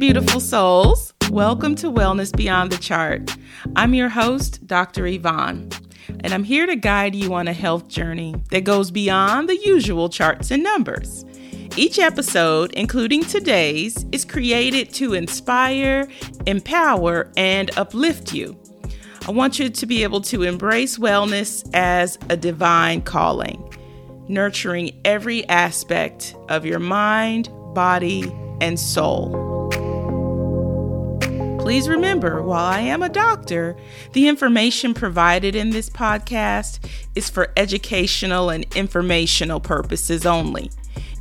beautiful souls. Welcome to Wellness Beyond the Chart. I'm your host, Dr. Yvonne, and I'm here to guide you on a health journey that goes beyond the usual charts and numbers. Each episode, including today's, is created to inspire, empower, and uplift you. I want you to be able to embrace wellness as a divine calling, nurturing every aspect of your mind, body, and soul. Please remember, while I am a doctor, the information provided in this podcast is for educational and informational purposes only.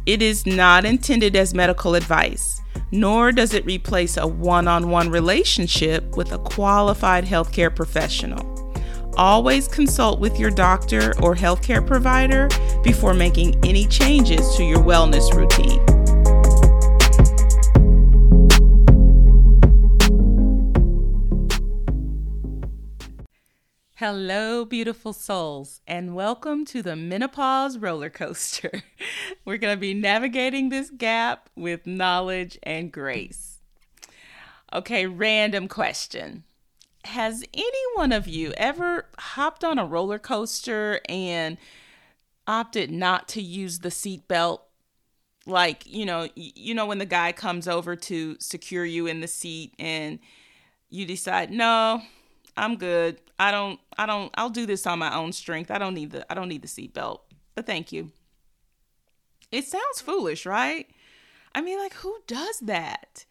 It is not intended as medical advice, nor does it replace a one on one relationship with a qualified healthcare professional. Always consult with your doctor or healthcare provider before making any changes to your wellness routine. Hello, beautiful souls, and welcome to the menopause roller coaster. We're going to be navigating this gap with knowledge and grace. Okay, random question. Has any one of you ever hopped on a roller coaster and opted not to use the seatbelt? Like, you know, you know when the guy comes over to secure you in the seat and you decide, "No, I'm good. I don't I don't I'll do this on my own strength. I don't need the I don't need the seatbelt. But thank you. It sounds foolish, right? I mean, like who does that?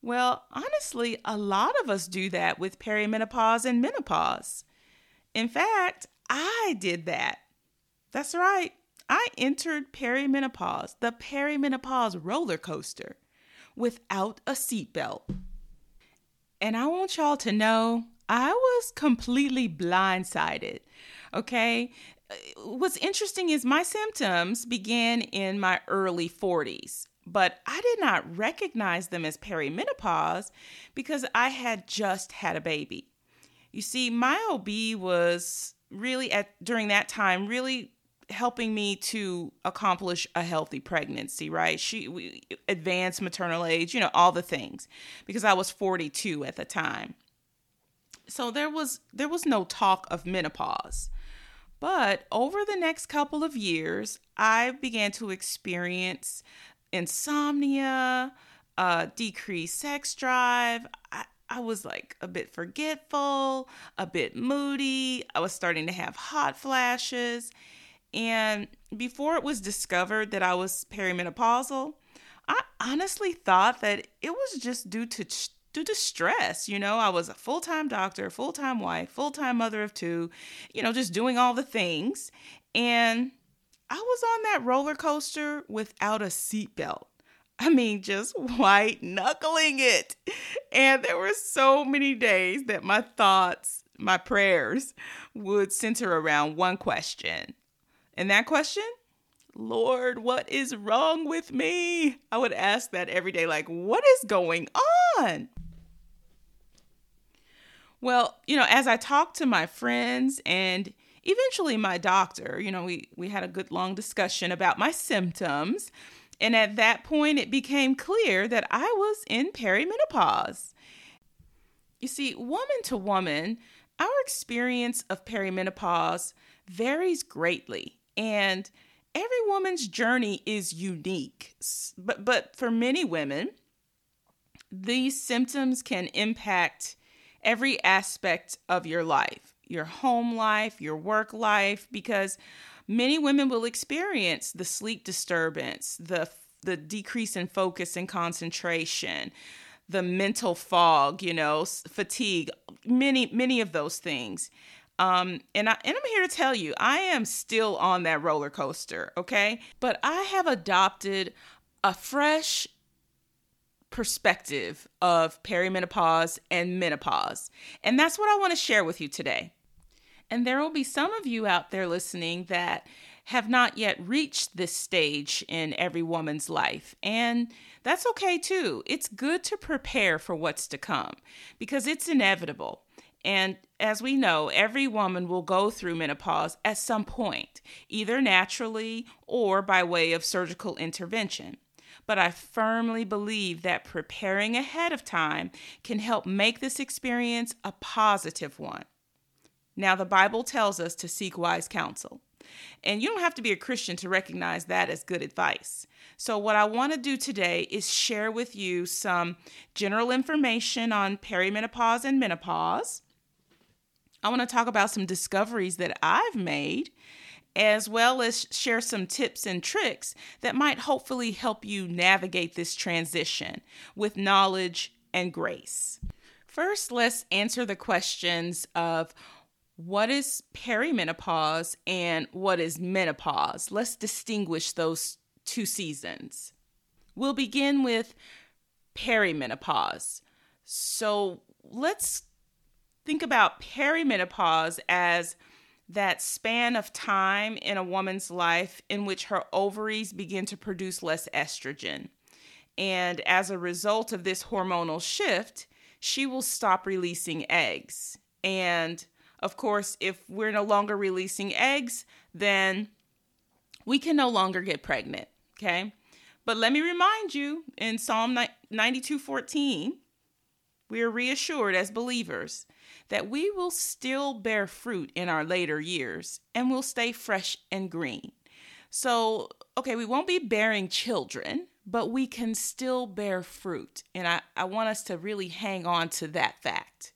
Well, honestly, a lot of us do that with perimenopause and menopause. In fact, I did that. That's right. I entered perimenopause, the perimenopause roller coaster, without a seatbelt. And I want y'all to know I was completely blindsided. Okay. What's interesting is my symptoms began in my early 40s, but I did not recognize them as perimenopause because I had just had a baby. You see, my OB was really at during that time really helping me to accomplish a healthy pregnancy, right? She advanced maternal age, you know, all the things because I was 42 at the time so there was there was no talk of menopause. But over the next couple of years, I began to experience insomnia, uh, decreased sex drive. I, I was like a bit forgetful, a bit moody. I was starting to have hot flashes. And before it was discovered that I was perimenopausal, I honestly thought that it was just due to due to stress. You know, I was a full time doctor, full time wife, full time mother of two, you know, just doing all the things. And I was on that roller coaster without a seatbelt. I mean, just white knuckling it. And there were so many days that my thoughts, my prayers would center around one question. And that question Lord, what is wrong with me? I would ask that every day, like, what is going on? Well, you know, as I talked to my friends and eventually my doctor, you know, we, we had a good long discussion about my symptoms. And at that point, it became clear that I was in perimenopause. You see, woman to woman, our experience of perimenopause varies greatly. And every woman's journey is unique. But, but for many women, these symptoms can impact every aspect of your life your home life, your work life, because many women will experience the sleep disturbance, the the decrease in focus and concentration, the mental fog, you know, fatigue, many many of those things. Um, and I and I'm here to tell you, I am still on that roller coaster, okay? But I have adopted a fresh perspective of perimenopause and menopause. And that's what I want to share with you today. And there will be some of you out there listening that have not yet reached this stage in every woman's life. And that's okay too. It's good to prepare for what's to come because it's inevitable. And as we know, every woman will go through menopause at some point, either naturally or by way of surgical intervention. But I firmly believe that preparing ahead of time can help make this experience a positive one. Now, the Bible tells us to seek wise counsel. And you don't have to be a Christian to recognize that as good advice. So, what I want to do today is share with you some general information on perimenopause and menopause. I want to talk about some discoveries that I've made, as well as share some tips and tricks that might hopefully help you navigate this transition with knowledge and grace. First, let's answer the questions of what is perimenopause and what is menopause? Let's distinguish those two seasons. We'll begin with perimenopause. So let's think about perimenopause as that span of time in a woman's life in which her ovaries begin to produce less estrogen. And as a result of this hormonal shift, she will stop releasing eggs. And of course, if we're no longer releasing eggs, then we can no longer get pregnant. Okay. But let me remind you in Psalm 92:14, we are reassured as believers that we will still bear fruit in our later years and will stay fresh and green. So, okay, we won't be bearing children, but we can still bear fruit. And I, I want us to really hang on to that fact.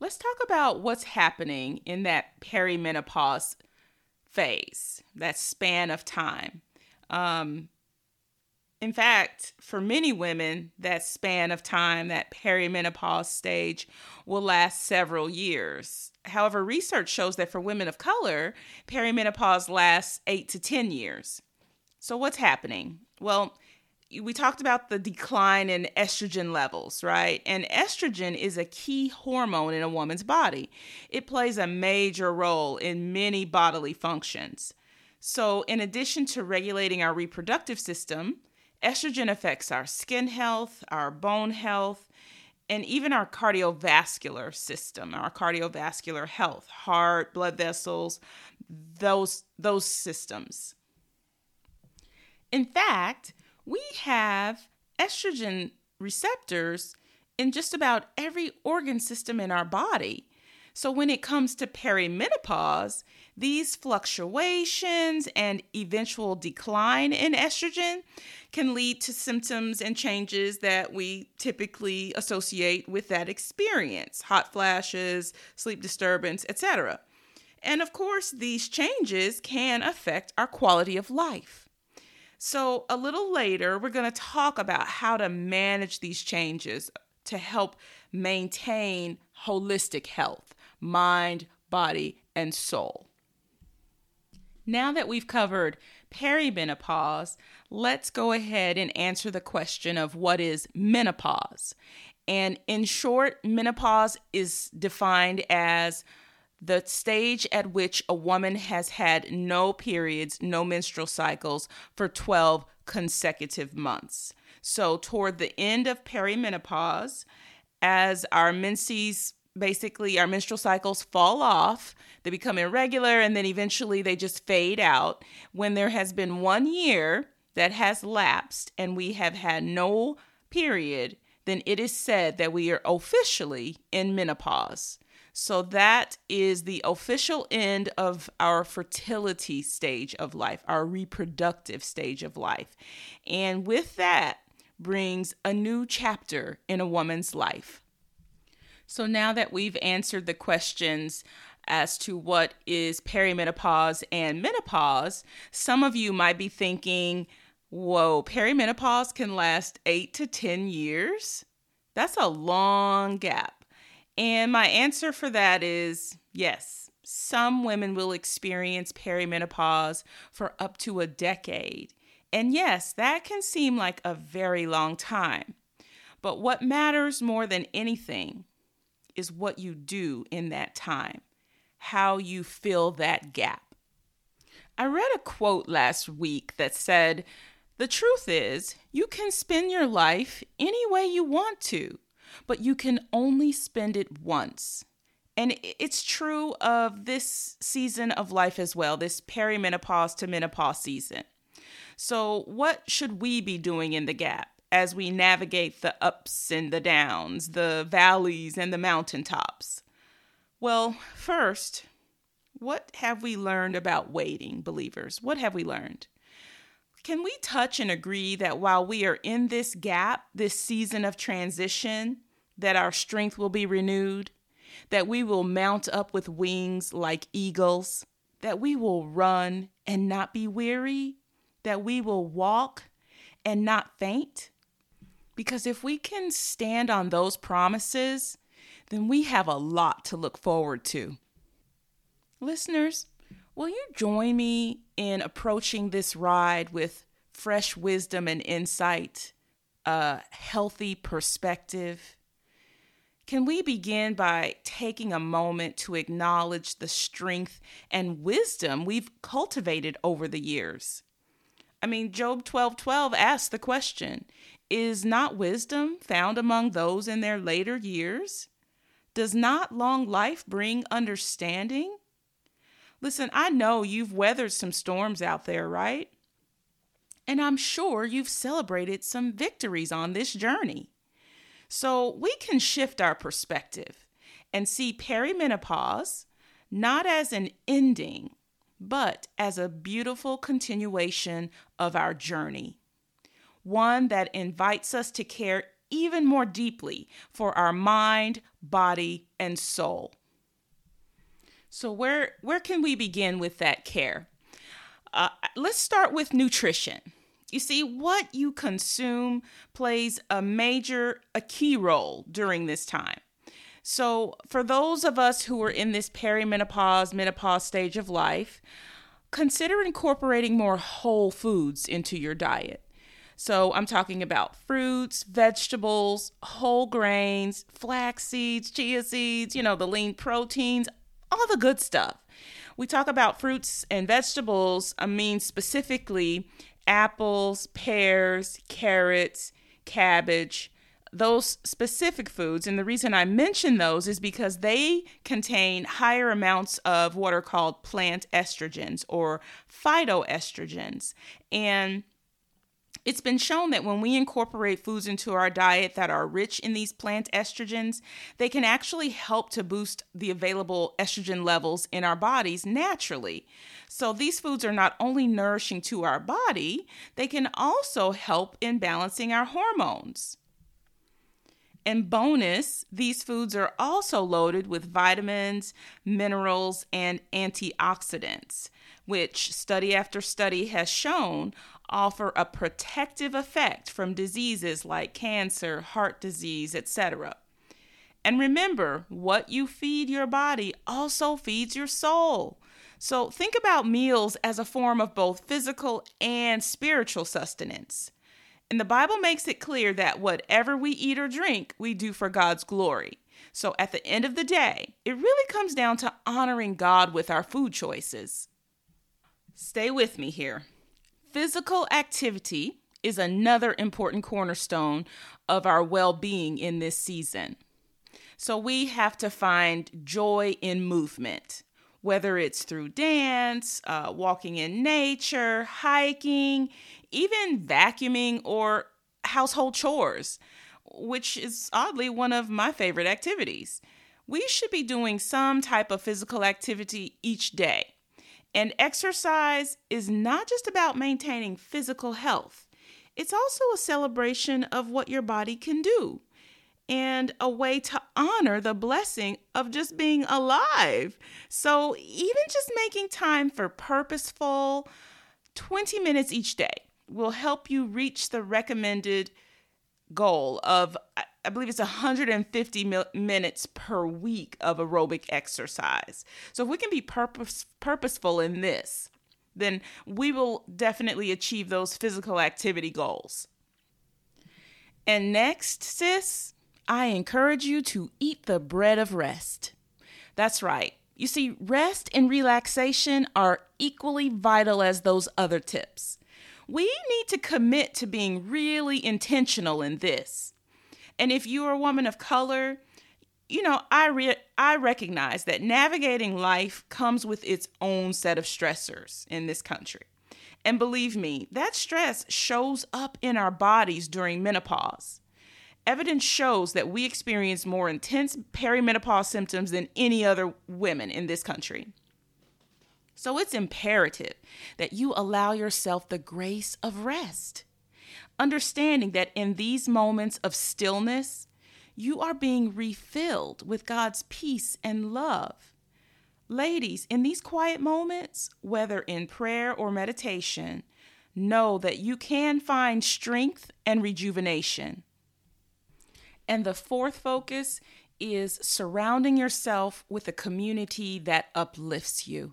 Let's talk about what's happening in that perimenopause phase, that span of time. Um, in fact, for many women, that span of time, that perimenopause stage, will last several years. However, research shows that for women of color, perimenopause lasts eight to 10 years. So, what's happening? Well, we talked about the decline in estrogen levels, right? And estrogen is a key hormone in a woman's body. It plays a major role in many bodily functions. So, in addition to regulating our reproductive system, estrogen affects our skin health, our bone health, and even our cardiovascular system, our cardiovascular health, heart, blood vessels, those those systems. In fact, we have estrogen receptors in just about every organ system in our body. So when it comes to perimenopause, these fluctuations and eventual decline in estrogen can lead to symptoms and changes that we typically associate with that experience hot flashes, sleep disturbance, etc. And of course, these changes can affect our quality of life. So, a little later, we're going to talk about how to manage these changes to help maintain holistic health mind, body, and soul. Now that we've covered perimenopause, let's go ahead and answer the question of what is menopause. And in short, menopause is defined as the stage at which a woman has had no periods, no menstrual cycles for 12 consecutive months. So, toward the end of perimenopause, as our menses basically our menstrual cycles fall off, they become irregular, and then eventually they just fade out. When there has been one year that has lapsed and we have had no period, then it is said that we are officially in menopause. So that is the official end of our fertility stage of life, our reproductive stage of life. And with that brings a new chapter in a woman's life. So now that we've answered the questions as to what is perimenopause and menopause, some of you might be thinking, whoa, perimenopause can last eight to 10 years? That's a long gap. And my answer for that is yes. Some women will experience perimenopause for up to a decade. And yes, that can seem like a very long time. But what matters more than anything is what you do in that time, how you fill that gap. I read a quote last week that said, The truth is, you can spend your life any way you want to but you can only spend it once. And it's true of this season of life as well, this perimenopause to menopause season. So, what should we be doing in the gap as we navigate the ups and the downs, the valleys and the mountaintops? Well, first, what have we learned about waiting, believers? What have we learned? Can we touch and agree that while we are in this gap, this season of transition, that our strength will be renewed, that we will mount up with wings like eagles, that we will run and not be weary, that we will walk and not faint? Because if we can stand on those promises, then we have a lot to look forward to. Listeners, will you join me in approaching this ride with fresh wisdom and insight, a healthy perspective? Can we begin by taking a moment to acknowledge the strength and wisdom we've cultivated over the years? I mean, Job 12 12 asks the question Is not wisdom found among those in their later years? Does not long life bring understanding? Listen, I know you've weathered some storms out there, right? And I'm sure you've celebrated some victories on this journey. So we can shift our perspective and see perimenopause not as an ending, but as a beautiful continuation of our journey. One that invites us to care even more deeply for our mind, body, and soul. So where where can we begin with that care? Uh, let's start with nutrition. You see, what you consume plays a major, a key role during this time. So, for those of us who are in this perimenopause, menopause stage of life, consider incorporating more whole foods into your diet. So I'm talking about fruits, vegetables, whole grains, flax seeds, chia seeds, you know, the lean proteins, all the good stuff. We talk about fruits and vegetables, I mean specifically apples, pears, carrots, cabbage, those specific foods. And the reason I mention those is because they contain higher amounts of what are called plant estrogens or phytoestrogens. And it's been shown that when we incorporate foods into our diet that are rich in these plant estrogens, they can actually help to boost the available estrogen levels in our bodies naturally. So, these foods are not only nourishing to our body, they can also help in balancing our hormones. And bonus, these foods are also loaded with vitamins, minerals, and antioxidants, which study after study has shown offer a protective effect from diseases like cancer, heart disease, etc. And remember, what you feed your body also feeds your soul. So think about meals as a form of both physical and spiritual sustenance. And the Bible makes it clear that whatever we eat or drink, we do for God's glory. So at the end of the day, it really comes down to honoring God with our food choices. Stay with me here. Physical activity is another important cornerstone of our well being in this season. So we have to find joy in movement, whether it's through dance, uh, walking in nature, hiking, even vacuuming or household chores, which is oddly one of my favorite activities. We should be doing some type of physical activity each day. And exercise is not just about maintaining physical health, it's also a celebration of what your body can do and a way to honor the blessing of just being alive. So, even just making time for purposeful 20 minutes each day will help you reach the recommended goal of uh, I believe it's 150 minutes per week of aerobic exercise. So if we can be purpose, purposeful in this, then we will definitely achieve those physical activity goals. And next, sis, I encourage you to eat the bread of rest. That's right. You see, rest and relaxation are equally vital as those other tips. We need to commit to being really intentional in this. And if you are a woman of color, you know, I re- I recognize that navigating life comes with its own set of stressors in this country. And believe me, that stress shows up in our bodies during menopause. Evidence shows that we experience more intense perimenopause symptoms than any other women in this country. So it's imperative that you allow yourself the grace of rest, understanding that in these moments of stillness, you are being refilled with God's peace and love. Ladies, in these quiet moments, whether in prayer or meditation, know that you can find strength and rejuvenation. And the fourth focus is surrounding yourself with a community that uplifts you.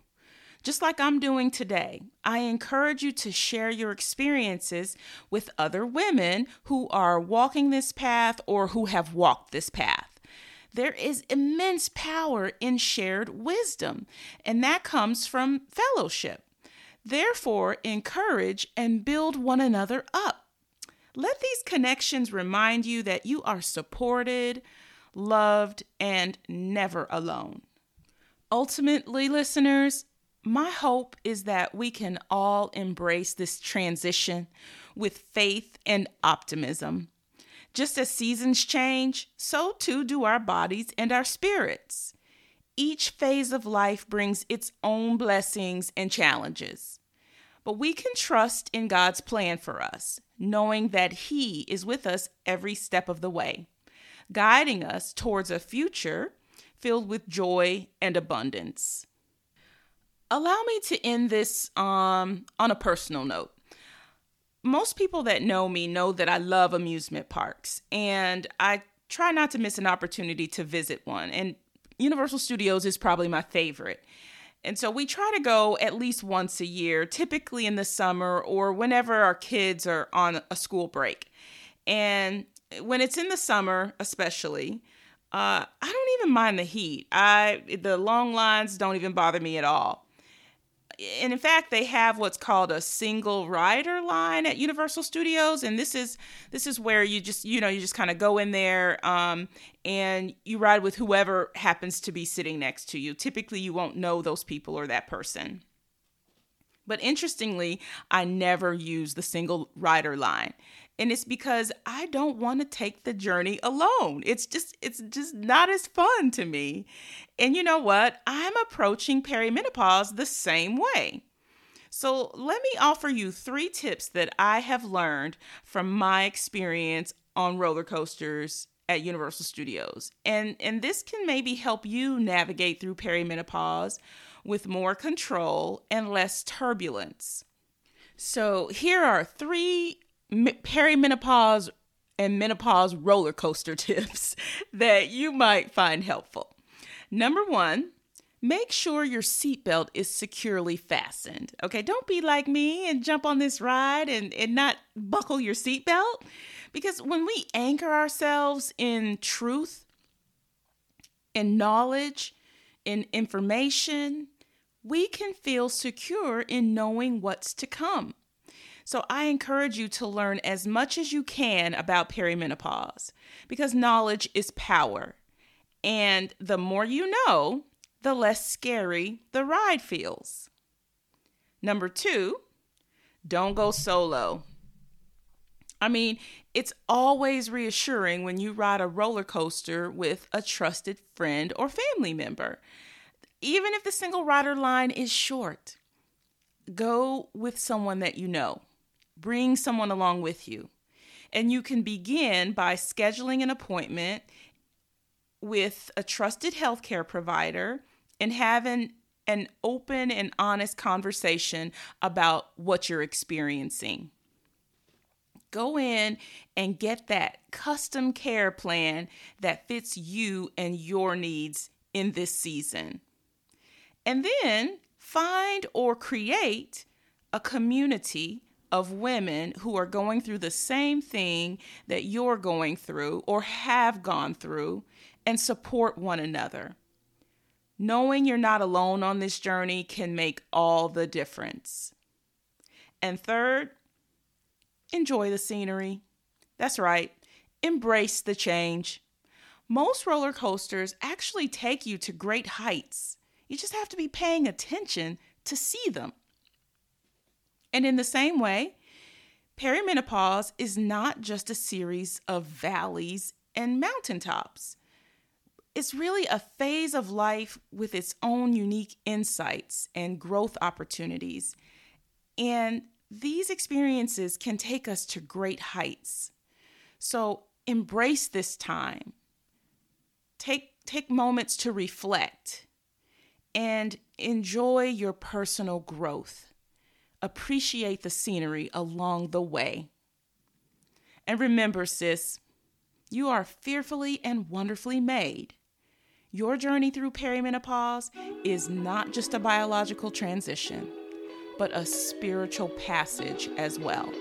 Just like I'm doing today, I encourage you to share your experiences with other women who are walking this path or who have walked this path. There is immense power in shared wisdom, and that comes from fellowship. Therefore, encourage and build one another up. Let these connections remind you that you are supported, loved, and never alone. Ultimately, listeners, my hope is that we can all embrace this transition with faith and optimism. Just as seasons change, so too do our bodies and our spirits. Each phase of life brings its own blessings and challenges. But we can trust in God's plan for us, knowing that He is with us every step of the way, guiding us towards a future filled with joy and abundance. Allow me to end this um, on a personal note most people that know me know that I love amusement parks and I try not to miss an opportunity to visit one. And Universal Studios is probably my favorite. And so we try to go at least once a year, typically in the summer or whenever our kids are on a school break. And when it's in the summer, especially, uh, I don't even mind the heat. I the long lines don't even bother me at all and in fact they have what's called a single rider line at universal studios and this is this is where you just you know you just kind of go in there um, and you ride with whoever happens to be sitting next to you. Typically you won't know those people or that person. But interestingly i never use the single rider line and it's because I don't want to take the journey alone. It's just it's just not as fun to me. And you know what? I'm approaching perimenopause the same way. So, let me offer you 3 tips that I have learned from my experience on roller coasters at Universal Studios. And and this can maybe help you navigate through perimenopause with more control and less turbulence. So, here are 3 perimenopause and menopause roller coaster tips that you might find helpful. Number one, make sure your seatbelt is securely fastened. Okay, don't be like me and jump on this ride and, and not buckle your seatbelt. Because when we anchor ourselves in truth, in knowledge, in information, we can feel secure in knowing what's to come. So I encourage you to learn as much as you can about perimenopause because knowledge is power. And the more you know, the less scary the ride feels. Number two, don't go solo. I mean, it's always reassuring when you ride a roller coaster with a trusted friend or family member. Even if the single rider line is short, go with someone that you know. Bring someone along with you. And you can begin by scheduling an appointment with a trusted healthcare provider and having an open and honest conversation about what you're experiencing. Go in and get that custom care plan that fits you and your needs in this season. And then find or create a community of women who are going through the same thing that you're going through or have gone through and support one another. Knowing you're not alone on this journey can make all the difference. And third, enjoy the scenery. That's right, embrace the change. Most roller coasters actually take you to great heights. You just have to be paying attention to see them. And in the same way, perimenopause is not just a series of valleys and mountaintops. It's really a phase of life with its own unique insights and growth opportunities. And these experiences can take us to great heights. So embrace this time. Take, take moments to reflect and enjoy your personal growth. Appreciate the scenery along the way. And remember, sis, you are fearfully and wonderfully made. Your journey through perimenopause is not just a biological transition, but a spiritual passage as well.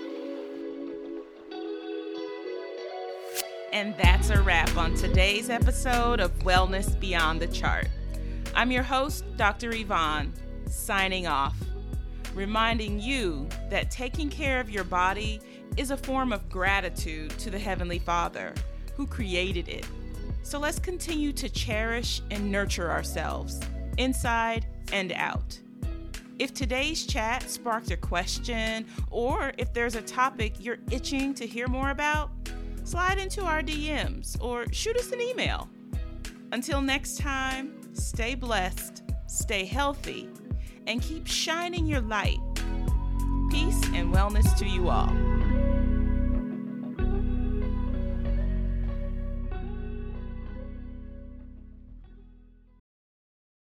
And that's a wrap on today's episode of Wellness Beyond the Chart. I'm your host, Dr. Yvonne, signing off, reminding you that taking care of your body is a form of gratitude to the Heavenly Father who created it. So let's continue to cherish and nurture ourselves, inside and out. If today's chat sparked a question, or if there's a topic you're itching to hear more about, slide into our DMs or shoot us an email. Until next time, stay blessed, stay healthy, and keep shining your light. Peace and wellness to you all.